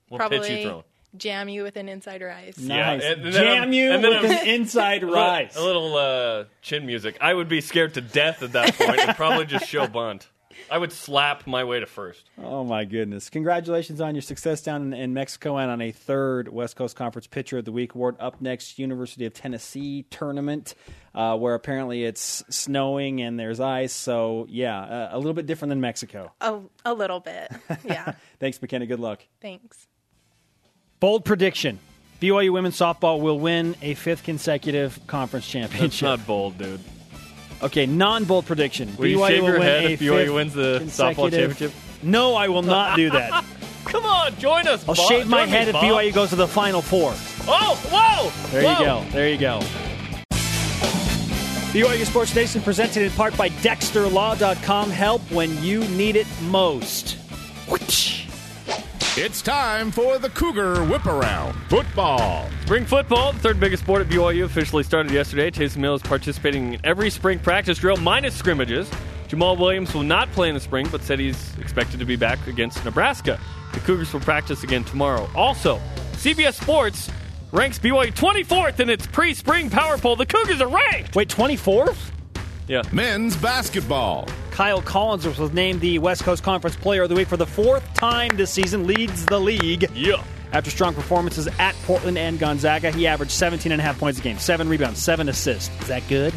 What pitch you Probably throwing? jam you with an inside rise. nice. and then Jam I'm- you and then with I'm- an inside A rise. A little uh, chin music. I would be scared to death at that point and probably just show bunt. I would slap my way to first. Oh my goodness! Congratulations on your success down in, in Mexico and on a third West Coast Conference Pitcher of the Week award. Up next, University of Tennessee tournament, uh, where apparently it's snowing and there's ice. So yeah, uh, a little bit different than Mexico. A, a little bit. Yeah. Thanks, McKenna. Good luck. Thanks. Bold prediction: BYU women's softball will win a fifth consecutive conference It's championship. not bold, dude. Okay, non-bold prediction. Will you shave will your win head if BYU wins the softball championship? No, I will not do that. Come on, join us. I'll Bob. shave my Join me, head if Bob. BYU goes to the Final Four. Oh, whoa! There whoa. you go. There you go. BYU Sports Nation presented in part by DexterLaw.com. Help when you need it most. Whoosh. It's time for the Cougar Whip Around Football. Spring football, the third biggest sport at BYU, officially started yesterday. Taysom Hill is participating in every spring practice drill minus scrimmages. Jamaal Williams will not play in the spring, but said he's expected to be back against Nebraska. The Cougars will practice again tomorrow. Also, CBS Sports ranks BYU 24th in its pre-spring power poll. The Cougars are ranked. Wait, 24th? Yeah. Men's basketball. Kyle Collins was named the West Coast Conference Player of the Week for the fourth time this season, leads the league. Yeah. After strong performances at Portland and Gonzaga, he averaged 17 and a half points a game, seven rebounds, seven assists. Is that good?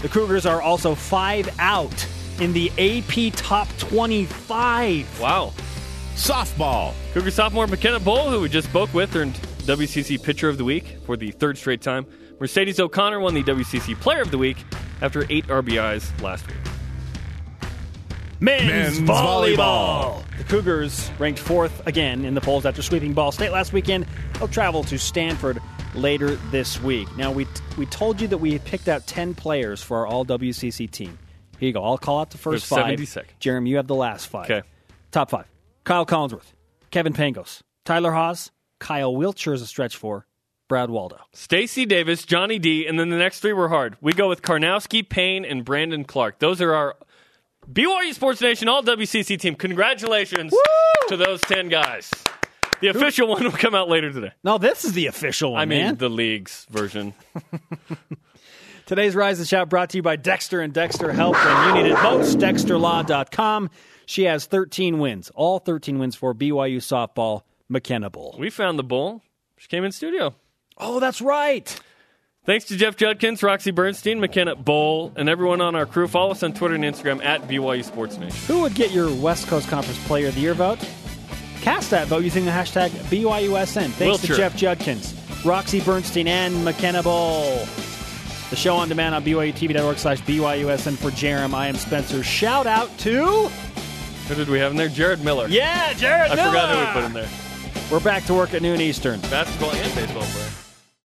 The Cougars are also five out in the AP Top 25. Wow. Softball. Cougar sophomore McKenna Bull, who we just spoke with, earned WCC Pitcher of the Week for the third straight time. Mercedes O'Connor won the WCC Player of the Week after eight RBIs last week. Men's, Men's volleyball. volleyball. The Cougars ranked fourth again in the polls after sweeping Ball State last weekend. They'll travel to Stanford later this week. Now, we, we told you that we had picked out 10 players for our all WCC team. Here you go. I'll call out the first There's five. 70 seconds. Jeremy, you have the last five. Okay. Top five Kyle Collinsworth, Kevin Pangos, Tyler Haws, Kyle Wiltjer is a stretch four, Brad Waldow. Stacy Davis, Johnny Dee, and then the next three were hard. We go with Karnowski, Payne, and Brandon Clarke. Those are our BYU Sports Nation All WCC team. Congratulations to those 10 guys. The official one will come out later today. No, this is the official one, I mean, man. the league's version. Today's Rise and Shout brought to you by Dexter and Dexter Help when you need it most. DexterLaw.com. She has 13 wins, all 13 wins for BYU softball, McKenna Bull. We found the bull. She came in studio. Oh, that's right. Thanks to Jeff Judkins, Roxy Bernstein, McKenna Bull, and everyone on our crew. Follow us on Twitter and Instagram at BYU Sports Nation. Who would get your West Coast Conference Player of the Year vote? Cast that vote using the hashtag BYUSN. Thanks to Jeff Judkins, Roxy Bernstein, and McKenna Bull. The show on demand on BYUTV.org slash BYUSN for Jarom. I am Spencer. Shout out to. Who did we have in there? Jared Miller. Yeah, Jared I Miller. forgot who we put in there. We're back to work at noon Eastern. Basketball and baseball player.